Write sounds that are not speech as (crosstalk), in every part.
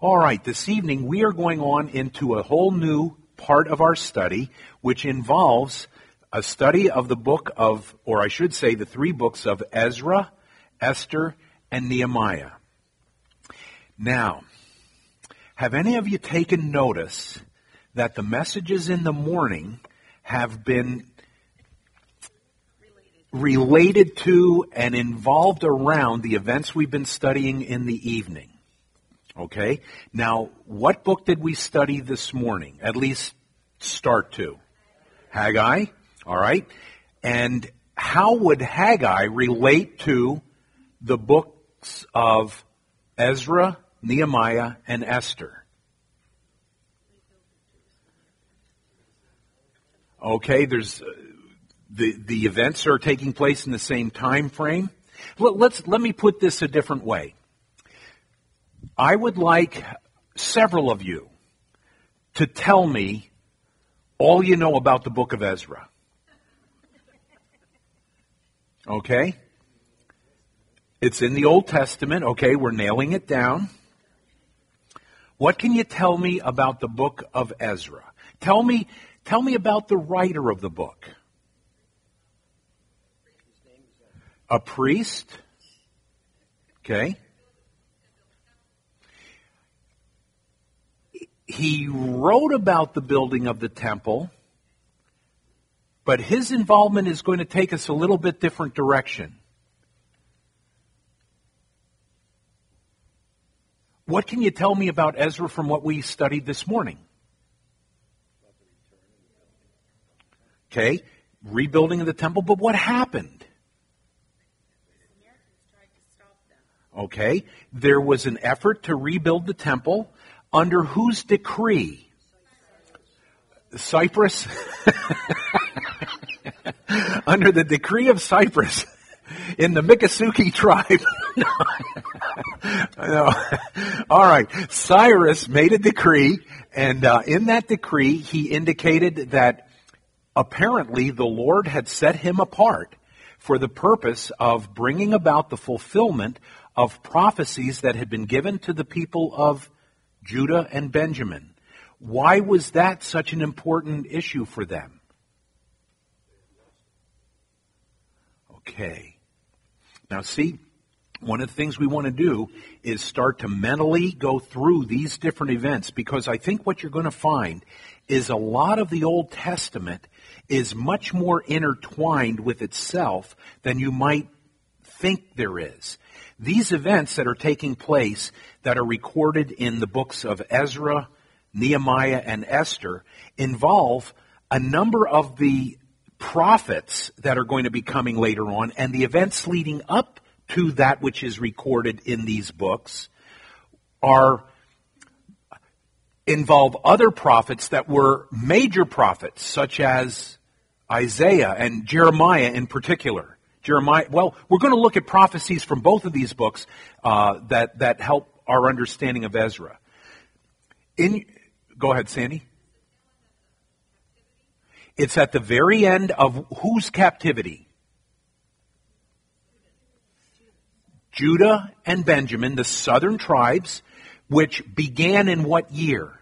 All right, this evening we are going on into a whole new part of our study, which involves a study of the book of, or I should say, the three books of Ezra, Esther, and Nehemiah. Now, have any of you taken notice that the messages in the morning have been related to and involved around the events we've been studying in the evening? Okay? Now, what book did we study this morning? At least start to. Haggai. All right? And how would Haggai relate to the books of Ezra, Nehemiah, and Esther? Okay, there's uh, the the events are taking place in the same time frame. Let, let's let me put this a different way. I would like several of you to tell me all you know about the book of Ezra. Okay? It's in the Old Testament. Okay, we're nailing it down. What can you tell me about the book of Ezra? Tell me, tell me about the writer of the book. A priest. Okay. He wrote about the building of the temple, but his involvement is going to take us a little bit different direction. What can you tell me about Ezra from what we studied this morning? Okay, rebuilding of the temple, but what happened? Okay, there was an effort to rebuild the temple. Under whose decree? Cyprus? (laughs) Under the decree of Cyprus in the Miccosukee tribe. (laughs) no. (laughs) All right. Cyrus made a decree, and uh, in that decree, he indicated that apparently the Lord had set him apart for the purpose of bringing about the fulfillment of prophecies that had been given to the people of Judah and Benjamin. Why was that such an important issue for them? Okay. Now, see, one of the things we want to do is start to mentally go through these different events because I think what you're going to find is a lot of the Old Testament is much more intertwined with itself than you might think there is. These events that are taking place that are recorded in the books of Ezra, Nehemiah, and Esther involve a number of the prophets that are going to be coming later on and the events leading up to that which is recorded in these books are involve other prophets that were major prophets such as Isaiah and Jeremiah in particular. Jeremiah. Well, we're going to look at prophecies from both of these books uh, that that help our understanding of Ezra. In, go ahead, Sandy. It's at the very end of whose captivity? Judah and Benjamin, the southern tribes, which began in what year?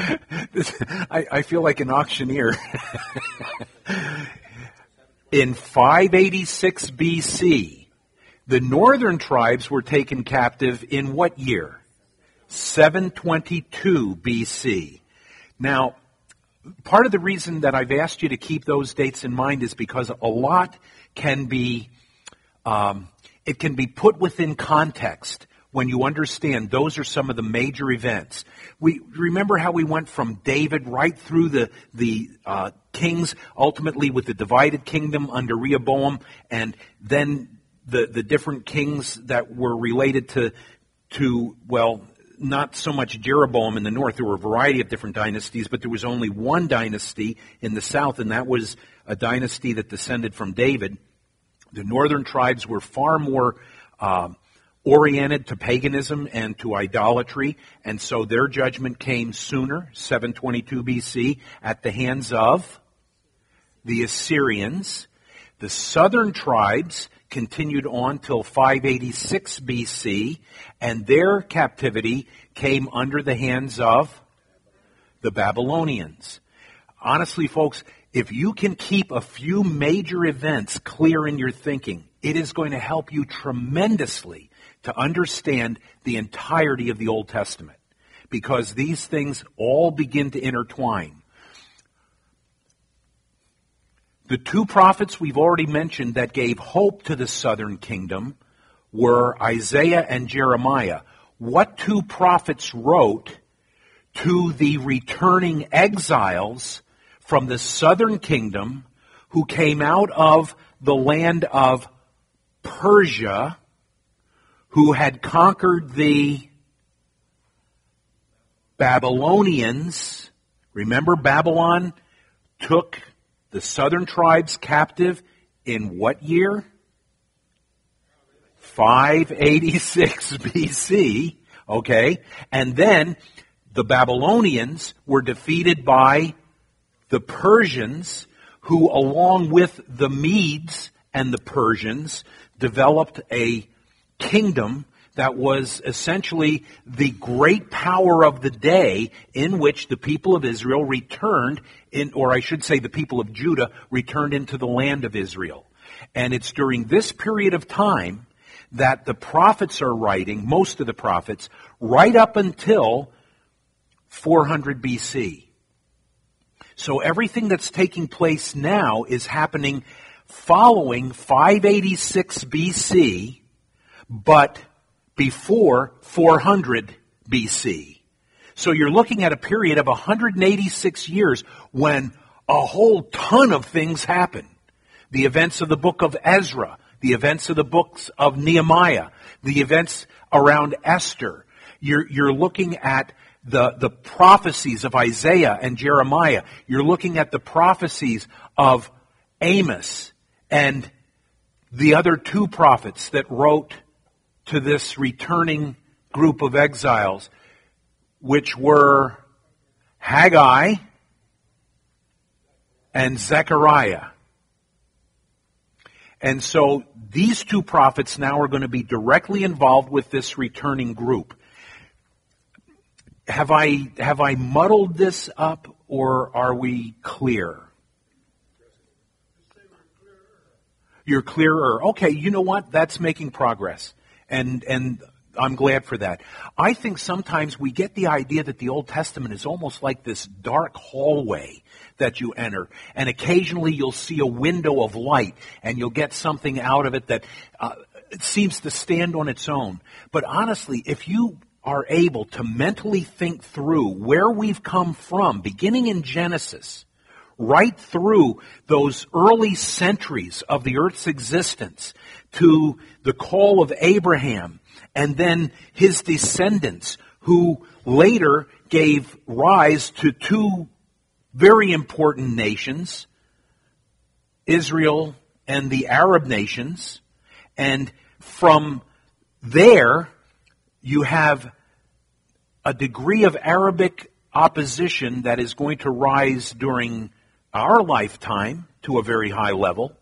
(laughs) I, I feel like an auctioneer. (laughs) In 586 BC, the northern tribes were taken captive in what year? 722 BC. Now, part of the reason that I've asked you to keep those dates in mind is because a lot can be, um, it can be put within context when you understand those are some of the major events. We remember how we went from David right through the the uh, kings, ultimately with the divided kingdom under Rehoboam, and then the the different kings that were related to to well. Not so much Jeroboam in the north. There were a variety of different dynasties, but there was only one dynasty in the south, and that was a dynasty that descended from David. The northern tribes were far more uh, oriented to paganism and to idolatry, and so their judgment came sooner, 722 BC, at the hands of the Assyrians. The southern tribes continued on till 586 BC, and their captivity came under the hands of the Babylonians. Honestly, folks, if you can keep a few major events clear in your thinking, it is going to help you tremendously to understand the entirety of the Old Testament. Because these things all begin to intertwine. The two prophets we've already mentioned that gave hope to the southern kingdom were Isaiah and Jeremiah. What two prophets wrote to the returning exiles from the southern kingdom who came out of the land of Persia, who had conquered the Babylonians. Remember, Babylon took the southern tribes captive in what year? 586 (laughs) BC, okay? And then the Babylonians were defeated by the Persians, who, along with the Medes and the Persians, developed a kingdom that was essentially the great power of the day in which the people of Israel returned in, or I should say the people of Judah returned into the land of Israel. And it's during this period of time that the prophets are writing, most of the prophets, right up until 400 BC. So everything that's taking place now is happening following 586 BC, but before 400 BC. So you're looking at a period of 186 years when a whole ton of things happen. The events of the book of Ezra, the events of the books of Nehemiah, the events around Esther. You're, you're looking at the, the prophecies of Isaiah and Jeremiah. You're looking at the prophecies of Amos and the other two prophets that wrote to this returning group of exiles, which were Haggai and Zechariah. And so these two prophets now are going to be directly involved with this returning group. Have I, have I muddled this up or are we clear? You're clearer. Okay, you know what? That's making progress. And, and I'm glad for that. I think sometimes we get the idea that the Old Testament is almost like this dark hallway that you enter, and occasionally you'll see a window of light, and you'll get something out of it that uh, seems to stand on its own. But honestly, if you are able to mentally think through where we've come from, beginning in Genesis, right through those early centuries of the earth's existence to the call of Abraham and then his descendants who later gave rise to two very important nations, Israel and the Arab nations. And from there, you have a degree of Arabic opposition that is going to rise during our lifetime to a very high level.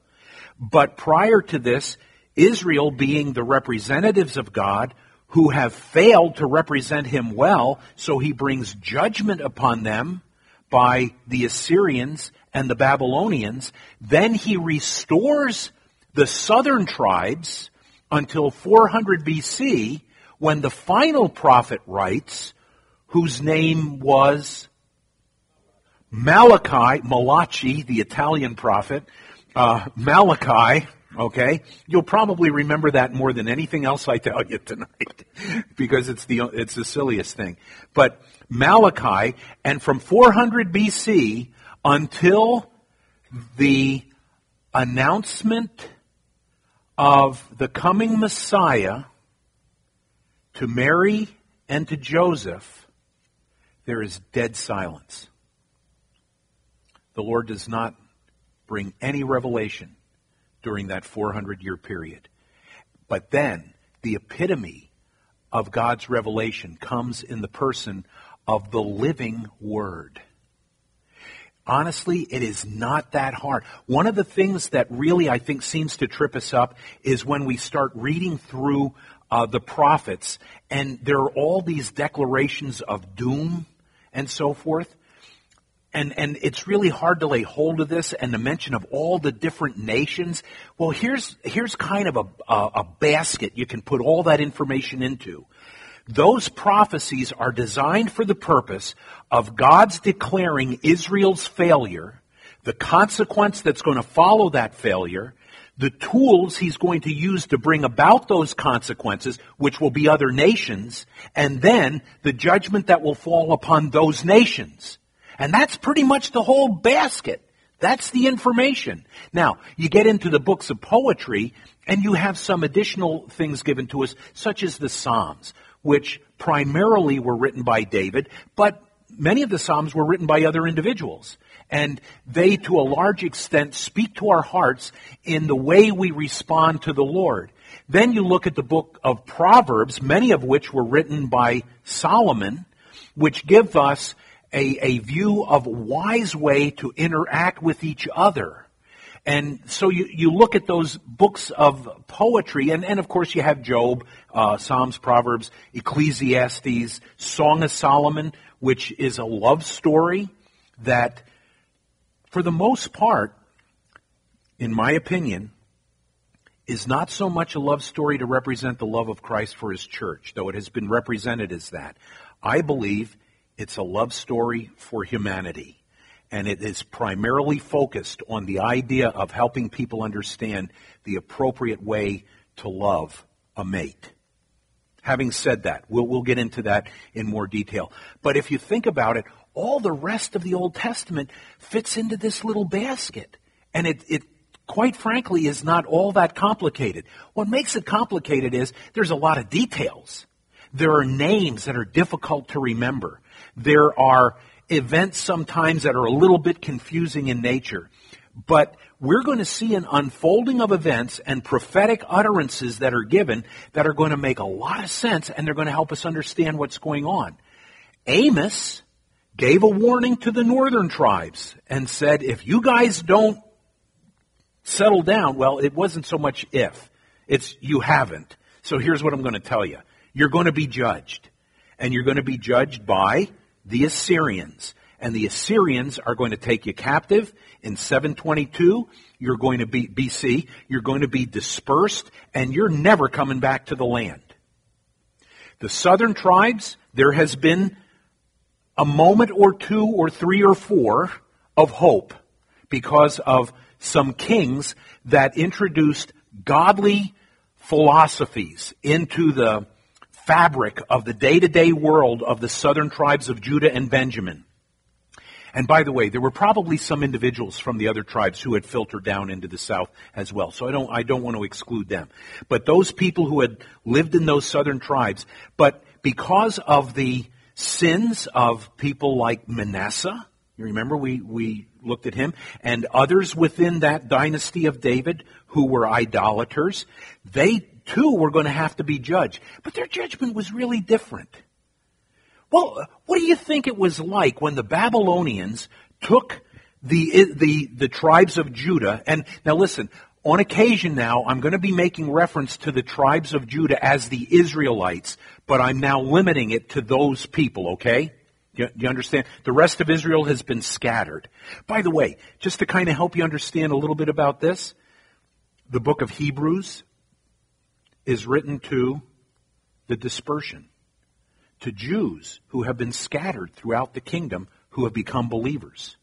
But prior to this, Israel being the representatives of God who have failed to represent him well, so he brings judgment upon them by the Assyrians and the Babylonians. Then he restores the southern tribes until 400 BC when the final prophet writes, whose name was Malachi, Malachi, the Italian prophet, uh, Malachi, okay? You'll probably remember that more than anything else I tell you (laughs) tonight because it's the, it's the silliest thing. But Malachi, and from 400 BC until the announcement of the coming Messiah to Mary and to Joseph, there is dead silence. The Lord does not bring any revelation during that 400 year period. But then the epitome of God's revelation comes in the person of the living Word. honestly, it is not that hard. One of the things that really I think seems to trip us up is when we start reading through uh, the prophets and there are all these declarations of doom and so forth. And, and it's really hard to lay hold of this and the mention of all the different nations. Well, here's, here's kind of a, a, a basket you can put all that information into. Those prophecies are designed for the purpose of God's declaring Israel's failure, the consequence that's going to follow that failure, the tools he's going to use to bring about those consequences, which will be other nations, and then the judgment that will fall upon those nations. And that's pretty much the whole basket. That's the information. Now, you get into the books of poetry, and you have some additional things given to us, such as the Psalms which primarily were written by David, but many of the Psalms were written by other individuals. And they, to a large extent, speak to our hearts in the way we respond to the Lord. Then you look at the book of Proverbs, many of which were written by Solomon, which give us a, a view of wise way to interact with each other. And so you, you look at those books of poetry, and, and of course you have Job, uh, Psalms, Proverbs, Ecclesiastes, Song of Solomon, which is a love story that, for the most part, in my opinion, is not so much a love story to represent the love of Christ for his church, though it has been represented as that. I believe it's a love story for humanity and it is primarily focused on the idea of helping people understand the appropriate way to love a mate. Having said that, we'll, we'll get into that in more detail. But if you think about it, all the rest of the Old Testament fits into this little basket. And it, it quite frankly, is not all that complicated. What makes it complicated is there's a lot of details. There are names that are difficult to remember. There are events sometimes that are a little bit confusing in nature. But we're going to see an unfolding of events and prophetic utterances that are given that are going to make a lot of sense and they're going to help us understand what's going on. Amos gave a warning to the northern tribes and said, if you guys don't settle down, well, it wasn't so much if, it's you haven't. So here's what I'm going to tell you. You're going to be judged. And you're going to be judged by the Assyrians. And the Assyrians are going to take you captive in 722. You're going to be BC. You're going to be dispersed and you're never coming back to the land. The southern tribes, there has been a moment or two or three or four of hope because of some kings that introduced godly philosophies into the fabric of the day to day world of the southern tribes of Judah and Benjamin. And by the way, there were probably some individuals from the other tribes who had filtered down into the south as well. So I don't, I don't want to exclude them. But those people who had lived in those southern tribes, but because of the sins of people like Manasseh, you remember we, we looked at him, and others within that dynasty of David who were idolaters, they too were going to have to be judged. But their judgment was really different. Well, what do you think it was like when the Babylonians took the, the, the tribes of Judah, and now listen, on occasion now, I'm going to be making reference to the tribes of Judah as the Israelites, but I'm now limiting it to those people, okay? Do you understand? The rest of Israel has been scattered. By the way, just to kind of help you understand a little bit about this, the book of Hebrews is written to the dispersion, to Jews who have been scattered throughout the kingdom who have become believers.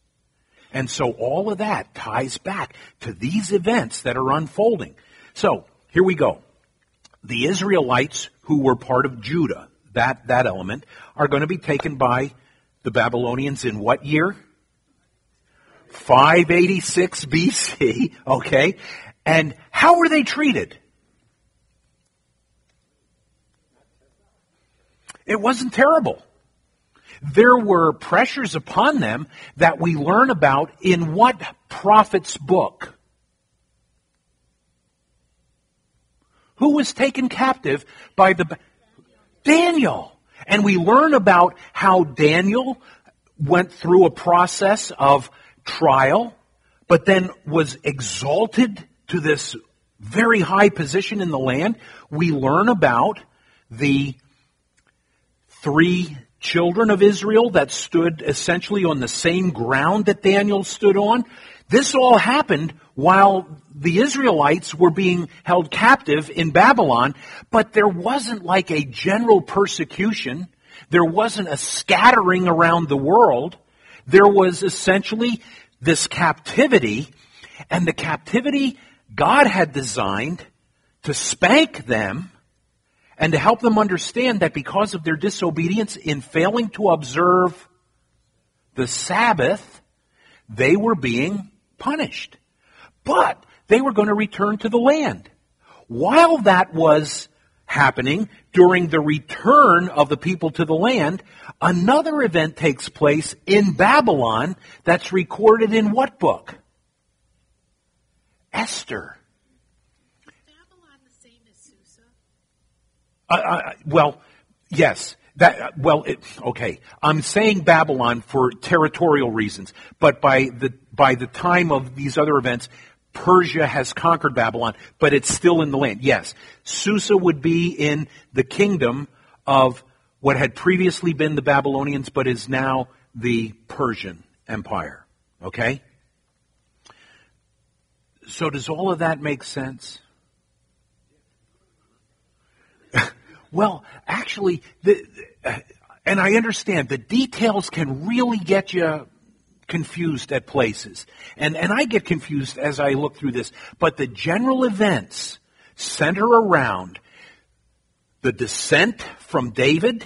And so all of that ties back to these events that are unfolding. So here we go. The Israelites who were part of Judah, that, that element, are going to be taken by the Babylonians in what year? 586 BC, (laughs) okay? And how were they treated? It wasn't terrible. There were pressures upon them that we learn about in what prophet's book? Who was taken captive by the Daniel. And we learn about how Daniel went through a process of trial, but then was exalted to this very high position in the land. We learn about the three children of Israel that stood essentially on the same ground that Daniel stood on. This all happened while the Israelites were being held captive in Babylon, but there wasn't like a general persecution. There wasn't a scattering around the world. There was essentially this captivity, and the captivity God had designed to spank them and to help them understand that because of their disobedience in failing to observe the Sabbath, they were being punished. But they were going to return to the land. While that was happening during the return of the people to the land, another event takes place in Babylon that's recorded in what book? Esther. Babylon the same as Susa? Uh, well, yes. That, well, it, okay. I'm saying Babylon for territorial reasons, but by the by the time of these other events, Persia has conquered Babylon, but it's still in the land. Yes, Susa would be in the kingdom of what had previously been the Babylonians, but is now the Persian Empire. Okay. So does all of that make sense? Well, actually, the, and I understand the details can really get you confused at places. And, and I get confused as I look through this. But the general events center around the descent from David.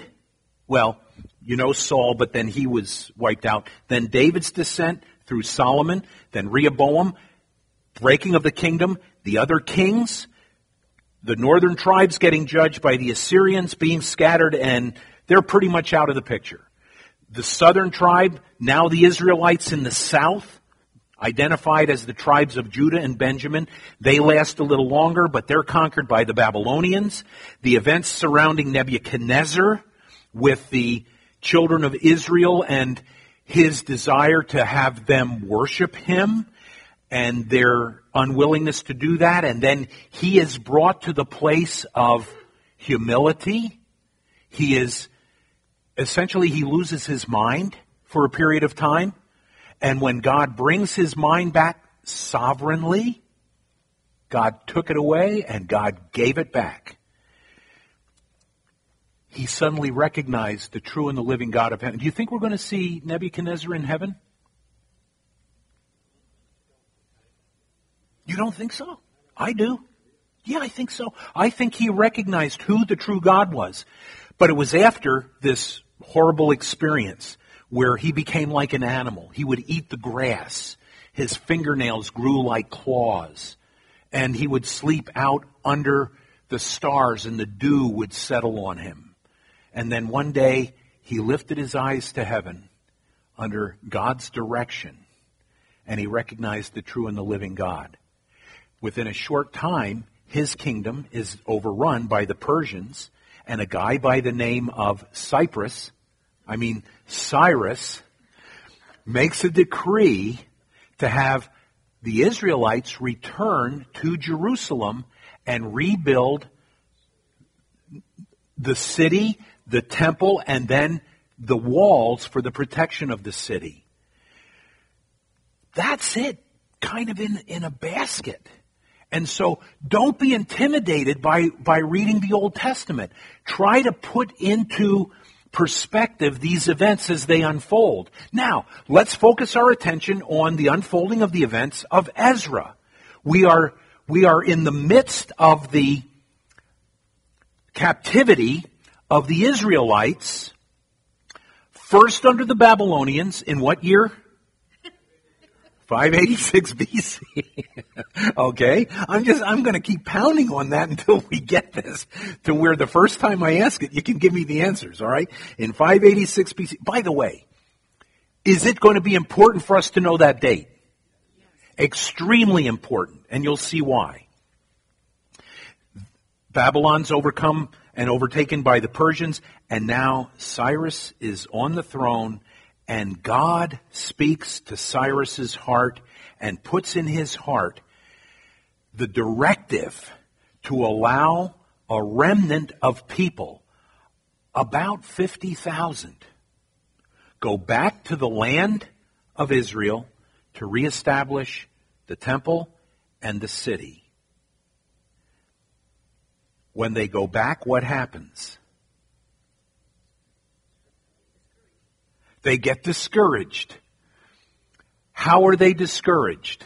Well, you know Saul, but then he was wiped out. Then David's descent through Solomon, then Rehoboam, breaking of the kingdom, the other kings, the northern tribes getting judged by the Assyrians, being scattered, and they're pretty much out of the picture. The southern tribe, now the Israelites in the south, identified as the tribes of Judah and Benjamin, they last a little longer, but they're conquered by the Babylonians. The events surrounding Nebuchadnezzar with the children of Israel and his desire to have them worship him and their unwillingness to do that. And then he is brought to the place of humility. He is essentially, he loses his mind for a period of time. And when God brings his mind back sovereignly, God took it away and God gave it back. He suddenly recognized the true and the living God of heaven. Do you think we're going to see Nebuchadnezzar in heaven? You don't think so? I do. Yeah, I think so. I think he recognized who the true God was. But it was after this horrible experience where he became like an animal. He would eat the grass. His fingernails grew like claws. And he would sleep out under the stars and the dew would settle on him. And then one day he lifted his eyes to heaven under God's direction and he recognized the true and the living God. Within a short time, his kingdom is overrun by the Persians, and a guy by the name of Cyprus, I mean Cyrus, makes a decree to have the Israelites return to Jerusalem and rebuild the city, the temple, and then the walls for the protection of the city. That's it, kind of in, in a basket. And so don't be intimidated by, by reading the Old Testament. Try to put into perspective these events as they unfold. Now, let's focus our attention on the unfolding of the events of Ezra. We are, we are in the midst of the captivity of the Israelites, first under the Babylonians in what year? 586 BC. (laughs) okay? I'm just, I'm going to keep pounding on that (laughs) until we get this to where the first time I ask it, you can give me the answers, all right? In 586 BC. By the way, is it going to be important for us to know that date? Extremely important, and you'll see why. Babylon's overcome and overtaken by the Persians, and now Cyrus is on the throne And God speaks to Cyrus's heart and puts in his heart the directive to allow a remnant of people, about 50,000, go back to the land of Israel to reestablish the temple and the city. When they go back, what happens? They get discouraged. How are they discouraged?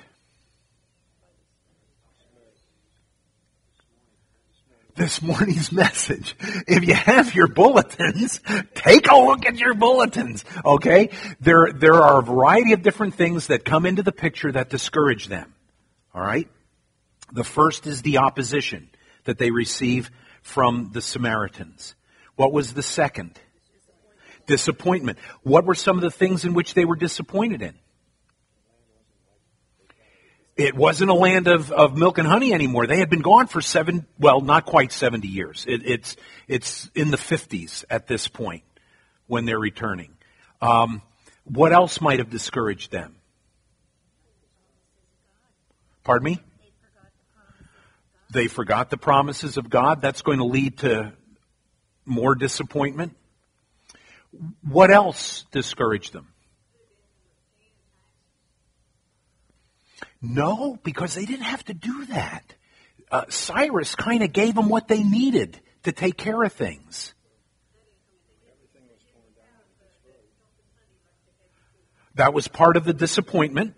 This morning's message. If you have your bulletins, take a look at your bulletins. Okay? There, there are a variety of different things that come into the picture that discourage them. Alright? The first is the opposition that they receive from the Samaritans. What was the second? Disappointment. What were some of the things in which they were disappointed in? It wasn't a land of, of milk and honey anymore. They had been gone for seven, well, not quite 70 years. It, it's, it's in the 50s at this point when they're returning. Um, what else might have discouraged them? Pardon me? They forgot the promises of God. That's going to lead to more disappointment. What else discouraged them? No, because they didn't have to do that. Uh, Cyrus kind of gave them what they needed to take care of things. That was part of the disappointment.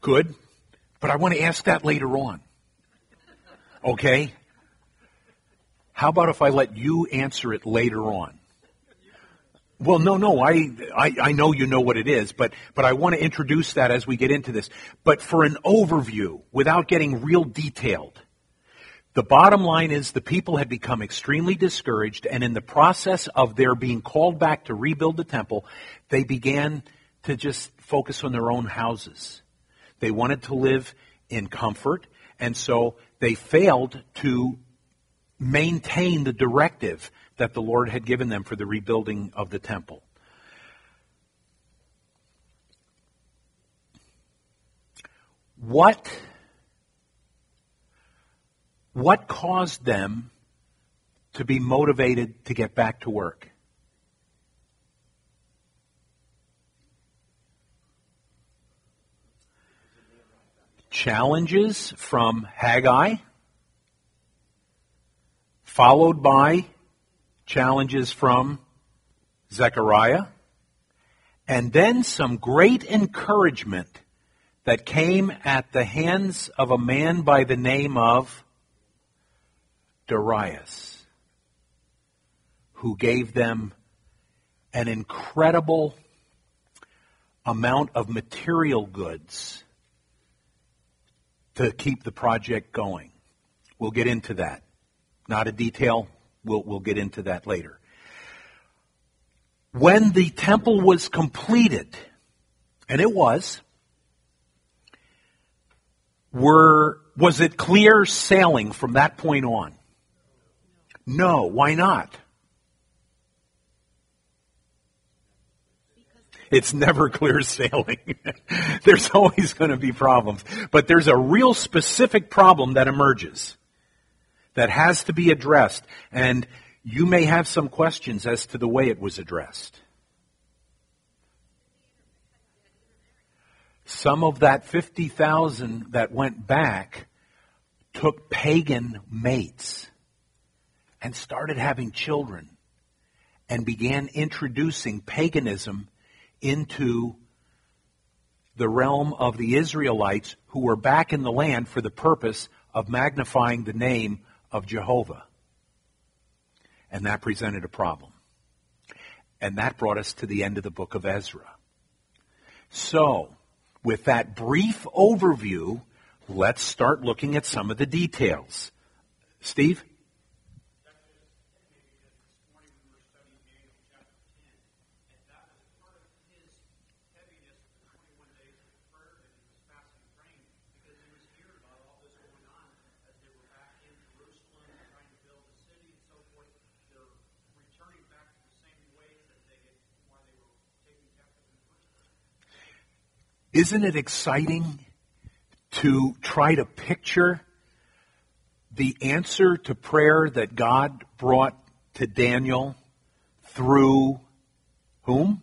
Good. But I want to ask that later on. Okay? How about if I let you answer it later on? Well, no, no, I, I, I, know you know what it is, but, but I want to introduce that as we get into this. But for an overview, without getting real detailed, the bottom line is the people had become extremely discouraged, and in the process of their being called back to rebuild the temple, they began to just focus on their own houses. They wanted to live in comfort, and so they failed to maintain the directive that the Lord had given them for the rebuilding of the temple. What, what caused them to be motivated to get back to work? Challenges from Haggai, followed by challenges from Zechariah, and then some great encouragement that came at the hands of a man by the name of Darius, who gave them an incredible amount of material goods to keep the project going. We'll get into that. Not a detail. We'll, we'll get into that later. When the temple was completed, and it was, were, was it clear sailing from that point on? No. Why not? (laughs) It's never clear sailing. (laughs) there's always going to be problems. But there's a real specific problem that emerges that has to be addressed. And you may have some questions as to the way it was addressed. Some of that 50,000 that went back took pagan mates and started having children and began introducing paganism into the realm of the Israelites who were back in the land for the purpose of magnifying the name of Jehovah. And that presented a problem. And that brought us to the end of the book of Ezra. So, with that brief overview, let's start looking at some of the details. Steve? Isn't it exciting to try to picture the answer to prayer that God brought to Daniel through whom?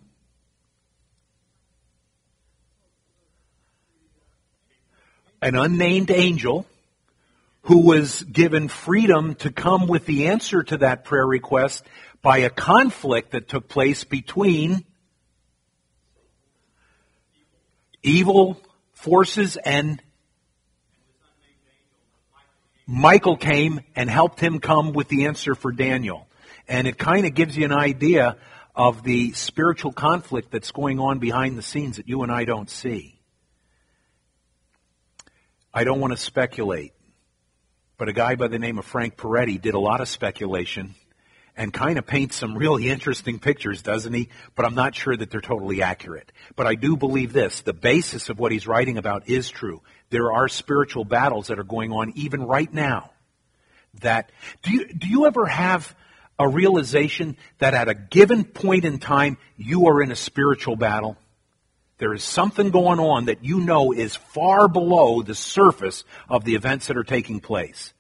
An unnamed angel who was given freedom to come with the answer to that prayer request by a conflict that took place between evil forces and Michael came and helped him come with the answer for Daniel. And it kind of gives you an idea of the spiritual conflict that's going on behind the scenes that you and I don't see. I don't want to speculate, but a guy by the name of Frank Peretti did a lot of speculation and kind of paints some really interesting pictures, doesn't he? But I'm not sure that they're totally accurate. But I do believe this. The basis of what he's writing about is true. There are spiritual battles that are going on even right now. That, do you, do you ever have a realization that at a given point in time, you are in a spiritual battle? There is something going on that you know is far below the surface of the events that are taking place.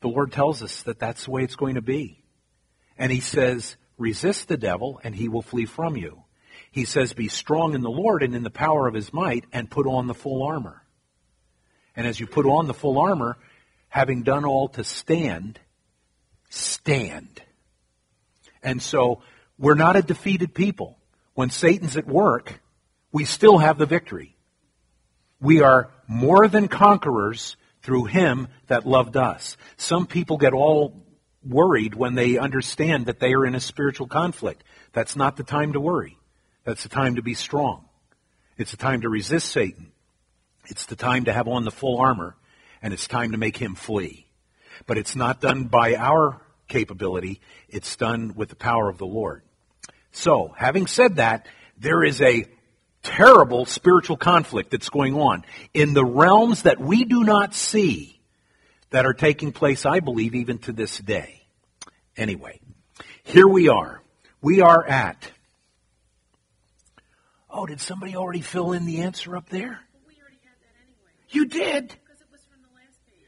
The Lord tells us that that's the way it's going to be. And He says, resist the devil and he will flee from you. He says, be strong in the Lord and in the power of His might and put on the full armor. And as you put on the full armor, having done all to stand, stand. And so we're not a defeated people. When Satan's at work, we still have the victory. We are more than conquerors through him that loved us. Some people get all worried when they understand that they are in a spiritual conflict. That's not the time to worry. That's the time to be strong. It's the time to resist Satan. It's the time to have on the full armor, and it's time to make him flee. But it's not done by our capability. It's done with the power of the Lord. So, having said that, there is a terrible spiritual conflict that's going on in the realms that we do not see that are taking place, I believe, even to this day. Anyway, here we are. We are at. Oh, did somebody already fill in the answer up there? We already had that anyway, You did. because it was from the last page.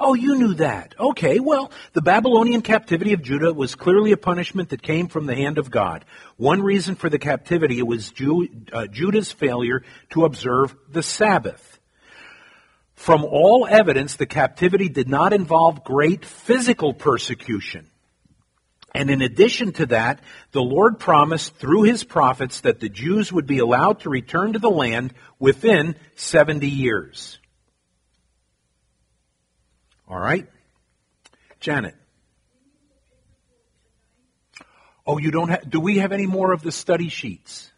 Oh, you knew that. Okay, well, the Babylonian captivity of Judah was clearly a punishment that came from the hand of God. One reason for the captivity was Ju- uh, Judah's failure to observe the Sabbath. From all evidence, the captivity did not involve great physical persecution. And in addition to that, the Lord promised through his prophets that the Jews would be allowed to return to the land within 70 years. All right? Janet. Oh, you don't have, do we have any more of the study sheets?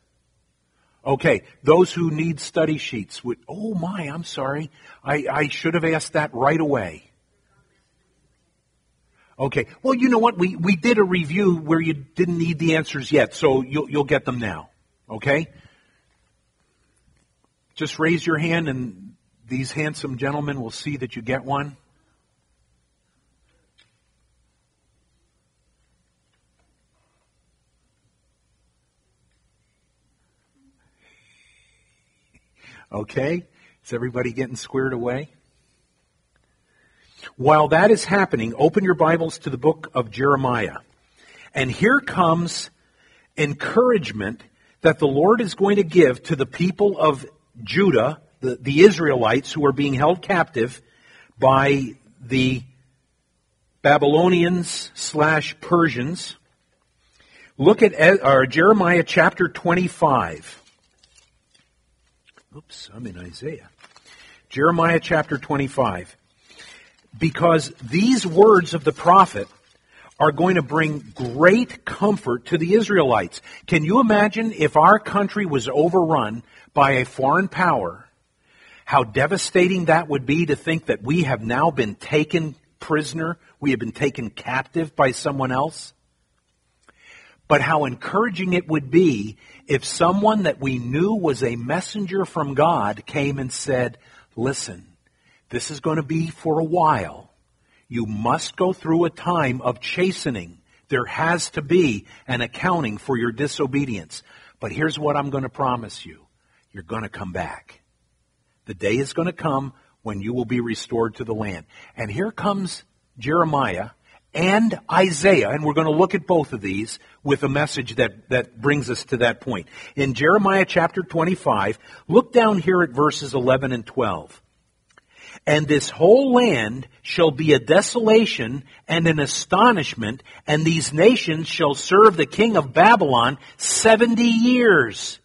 Okay, those who need study sheets would, oh my, I'm sorry. I, I should have asked that right away. Okay, well, you know what? We, we did a review where you didn't need the answers yet, so you'll, you'll get them now. Okay? Just raise your hand and these handsome gentlemen will see that you get one. Okay? Is everybody getting squared away? While that is happening, open your Bibles to the book of Jeremiah. And here comes encouragement that the Lord is going to give to the people of Judah, the, the Israelites who are being held captive by the Babylonians slash Persians. Look at uh, Jeremiah chapter 25. Oops, I'm in Isaiah. Jeremiah chapter 25. Because these words of the prophet are going to bring great comfort to the Israelites. Can you imagine if our country was overrun by a foreign power? How devastating that would be to think that we have now been taken prisoner, we have been taken captive by someone else? But how encouraging it would be if someone that we knew was a messenger from God came and said, listen, this is going to be for a while. You must go through a time of chastening. There has to be an accounting for your disobedience. But here's what I'm going to promise you. you're going to come back. The day is going to come when you will be restored to the land. And here comes Jeremiah and Isaiah, and we're going to look at both of these with a message that, that brings us to that point. In Jeremiah chapter 25, look down here at verses 11 and 12. And this whole land shall be a desolation and an astonishment, and these nations shall serve the king of Babylon seventy years.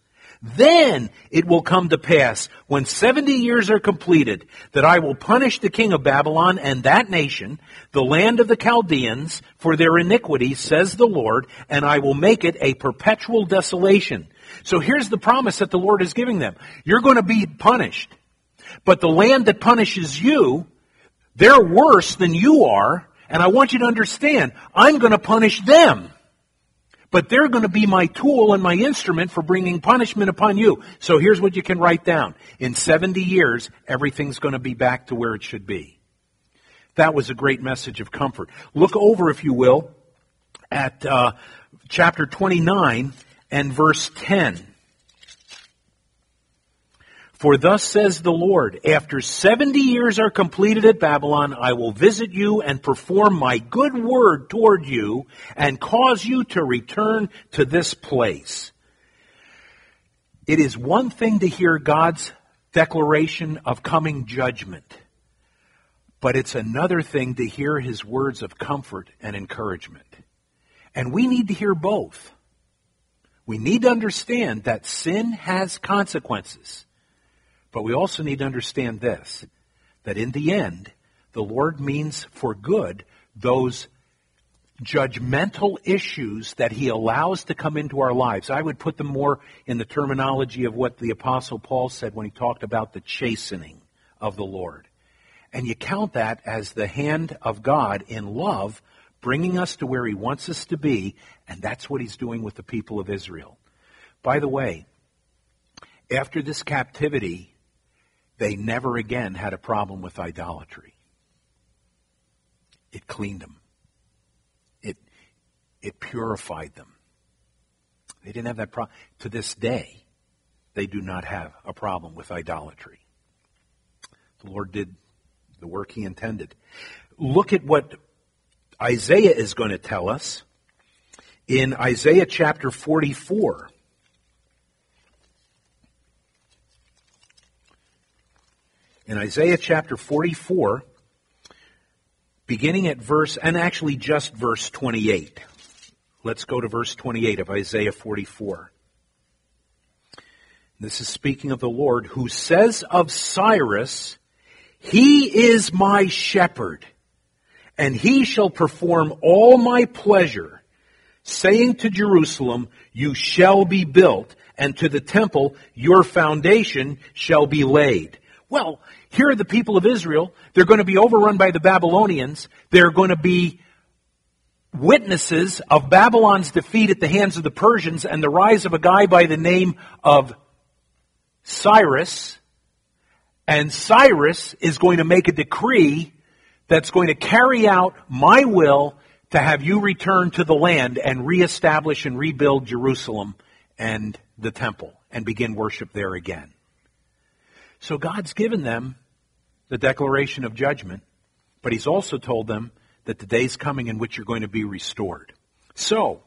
Then it will come to pass, when seventy years are completed, that I will punish the king of Babylon and that nation, the land of the Chaldeans, for their iniquities, says the Lord, and I will make it a perpetual desolation. So here's the promise that the Lord is giving them. You're going to be punished. But the land that punishes you, they're worse than you are, and I want you to understand, I'm going to punish them. But they're going to be my tool and my instrument for bringing punishment upon you. So here's what you can write down. In 70 years, everything's going to be back to where it should be. That was a great message of comfort. Look over, if you will, at uh, chapter 29 and verse 10. For thus says the Lord, after 70 years are completed at Babylon, I will visit you and perform my good word toward you and cause you to return to this place. It is one thing to hear God's declaration of coming judgment, but it's another thing to hear his words of comfort and encouragement. And we need to hear both. We need to understand that sin has consequences. But we also need to understand this that in the end, the Lord means for good those judgmental issues that He allows to come into our lives. I would put them more in the terminology of what the Apostle Paul said when he talked about the chastening of the Lord. And you count that as the hand of God in love bringing us to where He wants us to be, and that's what He's doing with the people of Israel. By the way, after this captivity, they never again had a problem with idolatry. It cleaned them. It, it purified them. They didn't have that problem. To this day, they do not have a problem with idolatry. The Lord did the work He intended. Look at what Isaiah is going to tell us in Isaiah chapter 44. In Isaiah chapter 44, beginning at verse, and actually just verse 28. Let's go to verse 28 of Isaiah 44. This is speaking of the Lord who says of Cyrus, He is my shepherd, and he shall perform all my pleasure, saying to Jerusalem, You shall be built, and to the temple, Your foundation shall be laid. Well, here are the people of Israel. They're going to be overrun by the Babylonians. They're going to be witnesses of Babylon's defeat at the hands of the Persians and the rise of a guy by the name of Cyrus. And Cyrus is going to make a decree that's going to carry out my will to have you return to the land and reestablish and rebuild Jerusalem and the temple and begin worship there again. So God's given them the declaration of judgment, but He's also told them that the day's coming in which you're going to be restored. So,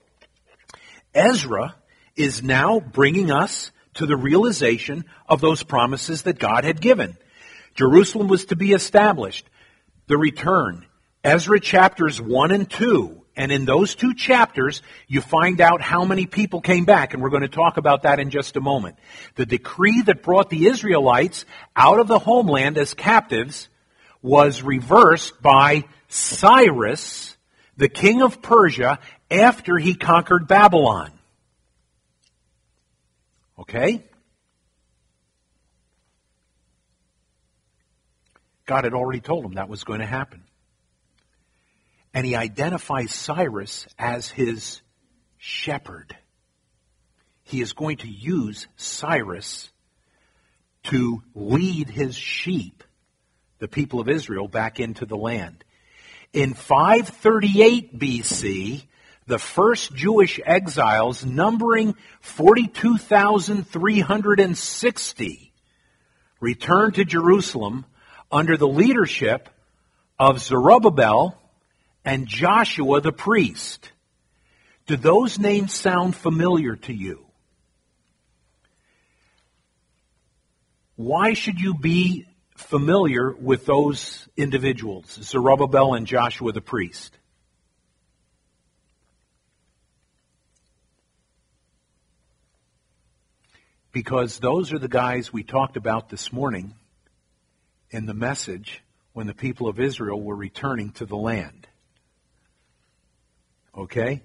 Ezra is now bringing us to the realization of those promises that God had given. Jerusalem was to be established. The return. Ezra chapters 1 and 2 and in those two chapters, you find out how many people came back, and we're going to talk about that in just a moment. The decree that brought the Israelites out of the homeland as captives was reversed by Cyrus, the king of Persia, after he conquered Babylon. Okay? God had already told him that was going to happen and he identifies Cyrus as his shepherd. He is going to use Cyrus to lead his sheep, the people of Israel, back into the land. In 538 BC, the first Jewish exiles, numbering 42,360, returned to Jerusalem under the leadership of Zerubbabel and Joshua the priest. Do those names sound familiar to you? Why should you be familiar with those individuals, Zerubbabel and Joshua the priest? Because those are the guys we talked about this morning in the message when the people of Israel were returning to the land. Okay?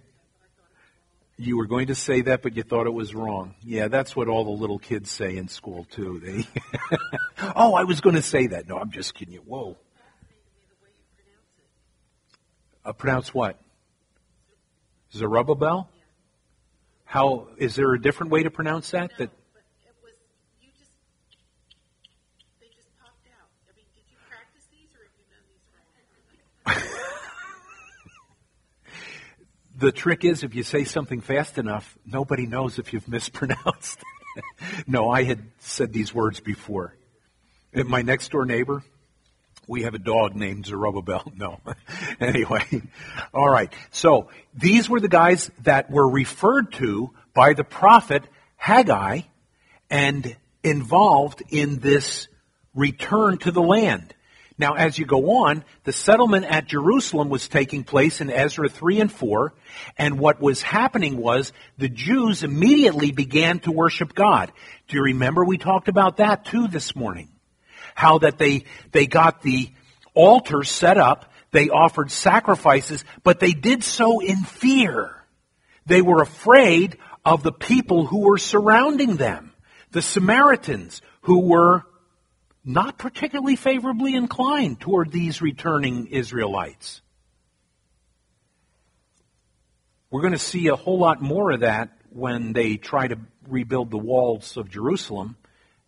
You were going to say that, but you thought it was wrong. Yeah, that's what all the little kids say in school, too. They, (laughs) oh, I was going to say that. No, I'm just kidding you. Whoa. Uh, pronounce what? Zerubbabel? How is there a different way to pronounce that? That But it was, you just, they just popped out. I mean, did you practice these or have you done these wrong? The trick is if you say something fast enough, nobody knows if you've (laughs) mispronounced. no, I had said these words before. My next door neighbor, we have a dog named Zerubbabel. (laughs) No. (laughs) anyway. All right. So these were the guys that were referred to by the prophet Haggai and involved in this return to the land. Now, as you go on, the settlement at Jerusalem was taking place in Ezra 3 and 4, and what was happening was the Jews immediately began to worship God. Do you remember we talked about that too this morning? How that they, they got the altar set up, they offered sacrifices, but they did so in fear. They were afraid of the people who were surrounding them, the Samaritans, who were not particularly favorably inclined toward these returning Israelites. We're going to see a whole lot more of that when they try to rebuild the walls of Jerusalem,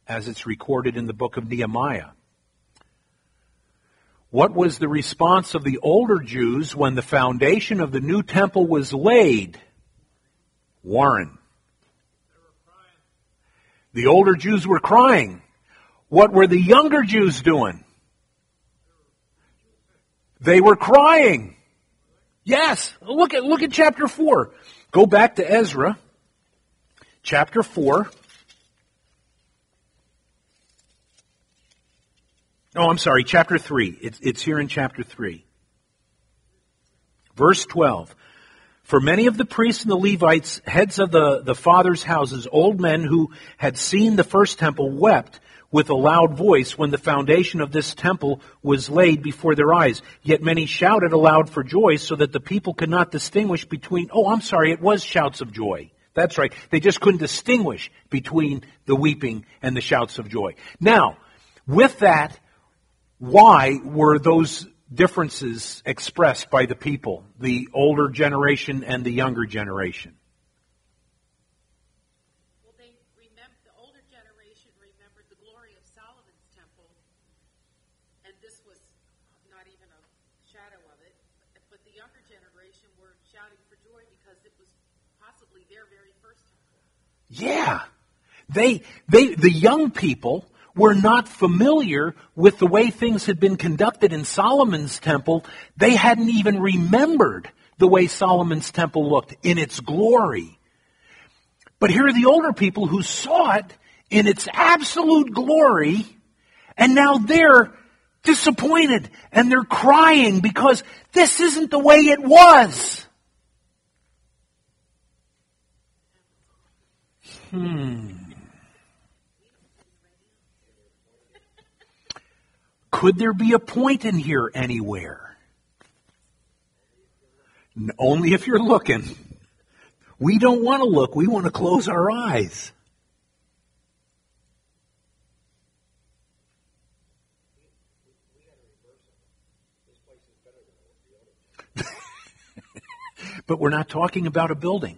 as it's recorded in the book of Nehemiah. What was the response of the older Jews when the foundation of the new temple was laid? Warren. The older Jews were crying. What were the younger Jews doing? They were crying. Yes. Look at, look at chapter 4. Go back to Ezra. Chapter 4. Oh, I'm sorry, chapter 3. It's, it's here in chapter 3. Verse 12. For many of the priests and the Levites, heads of the, the fathers' houses, old men who had seen the first temple, wept with a loud voice when the foundation of this temple was laid before their eyes. Yet many shouted aloud for joy so that the people could not distinguish between, oh, I'm sorry, it was shouts of joy. That's right. They just couldn't distinguish between the weeping and the shouts of joy. Now, with that, why were those differences expressed by the people, the older generation and the younger generation? Well, they remember, the older generation remembered the glory of Solomon's temple, and this was not even a shadow of it. But the younger generation were shouting for joy because it was possibly their very first temple. Yeah. They, they, the young people were not familiar with the way things had been conducted in Solomon's temple. They hadn't even remembered the way Solomon's temple looked in its glory. But here are the older people who saw it in its absolute glory, and now they're disappointed and they're crying because this isn't the way it was. Hmm. Could there be a point in here anywhere? Only if you're looking. We don't want to look, we want to close our eyes. (laughs) but we're not talking about a building.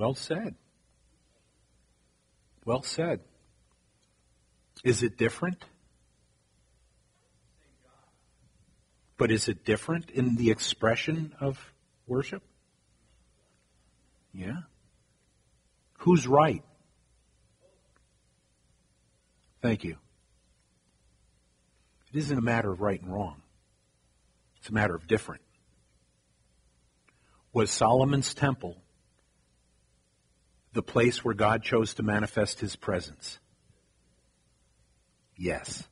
Well said. Well said. Is it different? But is it different in the expression of worship? Yeah. Who's right? Thank you. It isn't a matter of right and wrong. It's a matter of different. Was Solomon's temple the place where God chose to manifest his presence? Yes.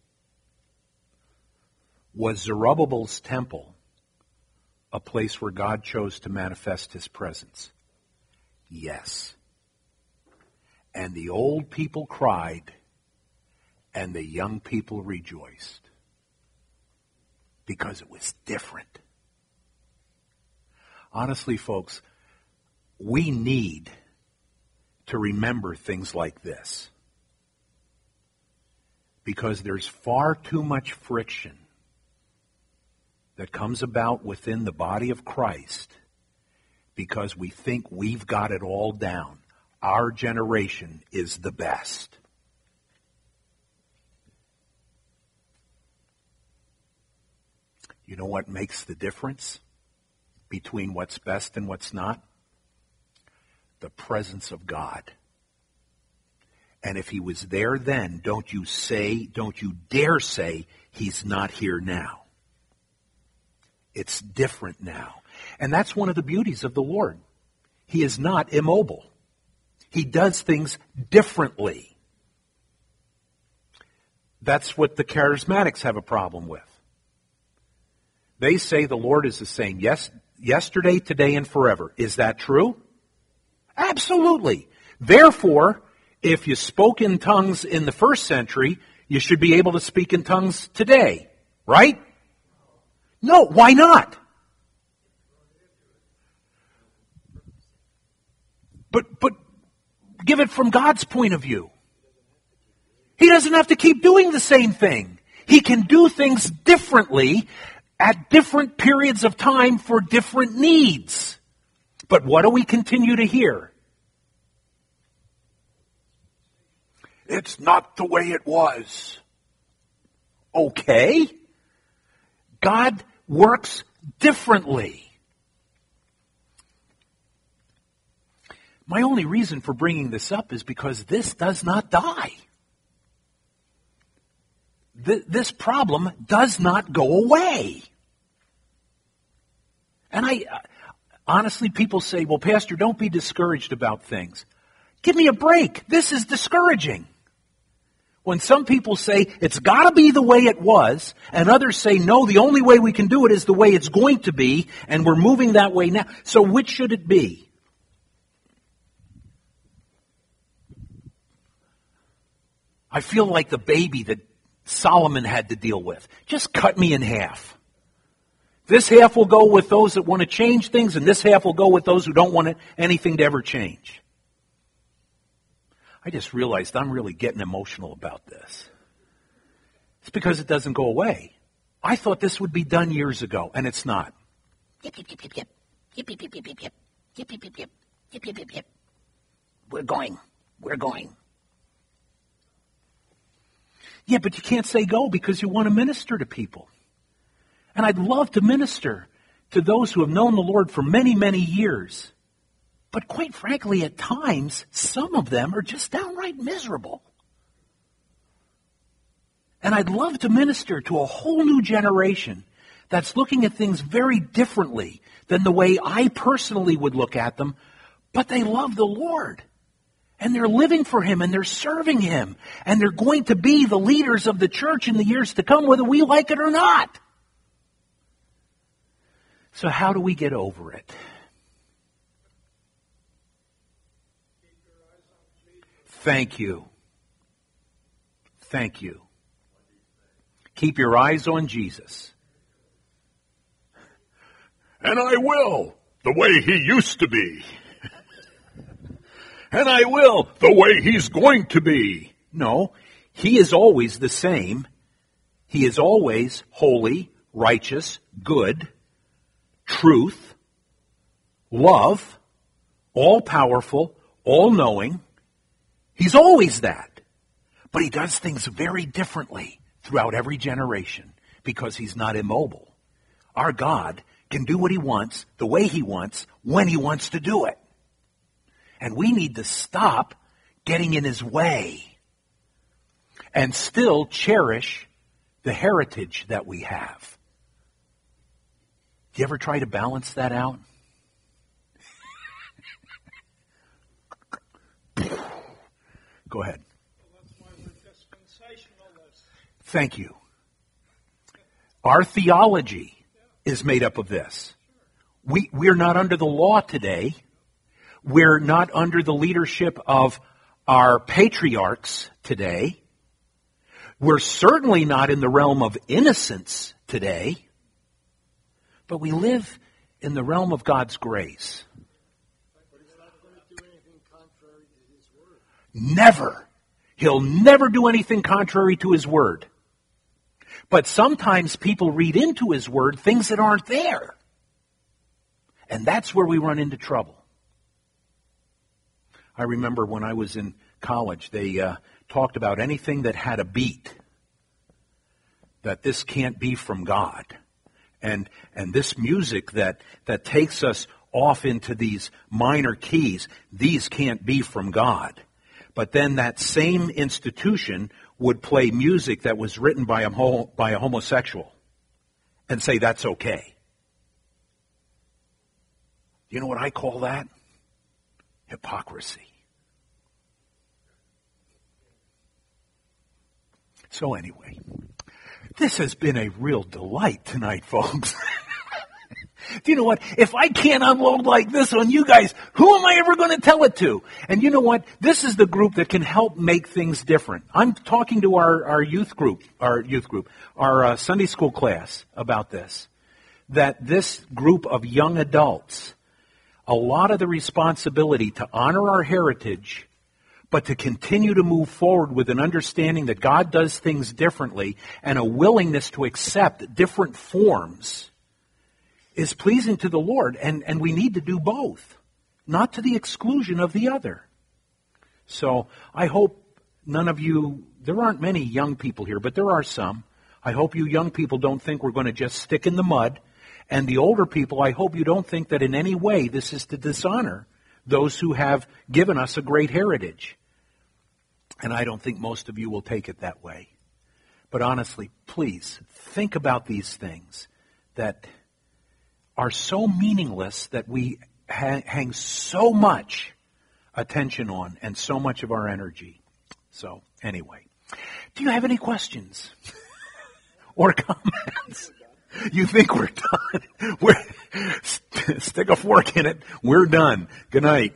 Was Zerubbabel's temple a place where God chose to manifest his presence? Yes. And the old people cried, and the young people rejoiced. Because it was different. Honestly, folks, we need to remember things like this. Because there's far too much friction that comes about within the body of Christ because we think we've got it all down. Our generation is the best. You know what makes the difference between what's best and what's not? The presence of God. And if he was there then, don't you say, don't you dare say he's not here now. It's different now. And that's one of the beauties of the Lord. He is not immobile. He does things differently. That's what the charismatics have a problem with. They say the Lord is the same yes, yesterday, today, and forever. Is that true? Absolutely. Therefore, if you spoke in tongues in the first century, you should be able to speak in tongues today, right? No, why not? But, but give it from God's point of view. He doesn't have to keep doing the same thing. He can do things differently at different periods of time for different needs. But what do we continue to hear? It's not the way it was. Okay. God works differently. My only reason for bringing this up is because this does not die. Th- this problem does not go away. And I, uh, honestly, people say, well, Pastor, don't be discouraged about things. Give me a break. This is discouraging. When some people say it's gotta be the way it was, and others say no, the only way we can do it is the way it's going to be, and we're moving that way now. So which should it be? I feel like the baby that Solomon had to deal with. Just cut me in half. This half will go with those that want to change things, and this half will go with those who don't want anything to ever change. I just realized I'm really getting emotional about this. It's because it doesn't go away. I thought this would be done years ago, and it's not. Yip, yip, yip, yip, yip. Yip, yip, yip, yip, yip, yip. Yip, yip, yip, yip. Yip, yip, yip, yip. We're going. We're going. Yeah, but you can't say go because you want to minister to people. And I'd love to minister to those who have known the Lord for many, many years. But quite frankly, at times, some of them are just downright miserable. And I'd love to minister to a whole new generation that's looking at things very differently than the way I personally would look at them, but they love the Lord. And they're living for Him and they're serving Him. And they're going to be the leaders of the church in the years to come, whether we like it or not. So how do we get over it? Thank you. Thank you. Keep your eyes on Jesus. And I will, the way he used to be. and I will, the way he's going to be. No, he is always the same. He is always holy, righteous, good, truth, love, all powerful, all knowing. He's always that. But he does things very differently throughout every generation because he's not immobile. Our God can do what he wants, the way he wants, when he wants to do it. And we need to stop getting in his way and still cherish the heritage that we have. Do you ever try to balance that out? Go ahead. Thank you. Our theology is made up of this. We, we're not under the law today. We're not under the leadership of our patriarchs today. We're certainly not in the realm of innocence today. But we live in the realm of God's grace. Never. He'll never do anything contrary to his word. But sometimes people read into his word things that aren't there. And that's where we run into trouble. I remember when I was in college, they uh, talked about anything that had a beat, that this can't be from God. And, and this music that, that takes us off into these minor keys, these can't be from God. But then that same institution would play music that was written by a, by a homosexual and say that's okay. You know what I call that? Hypocrisy. So anyway, this has been a real delight tonight, folks. (laughs) Do you know what? If I can't unload like this on you guys, who am I ever going to tell it to? And you know what? This is the group that can help make things different. I'm talking to our, our youth group, our youth group, our uh, Sunday school class about this. That this group of young adults, a lot of the responsibility to honor our heritage, but to continue to move forward with an understanding that God does things differently and a willingness to accept different forms is pleasing to the Lord, and, and we need to do both, not to the exclusion of the other. So I hope none of you, there aren't many young people here, but there are some. I hope you young people don't think we're going to just stick in the mud. And the older people, I hope you don't think that in any way this is to dishonor those who have given us a great heritage. And I don't think most of you will take it that way. But honestly, please think about these things that are so meaningless that we ha- hang so much attention on and so much of our energy. So, anyway, do you have any questions (laughs) or comments? You think we're done? (laughs) We're, (laughs) st- stick a fork in it. We're done. Good night.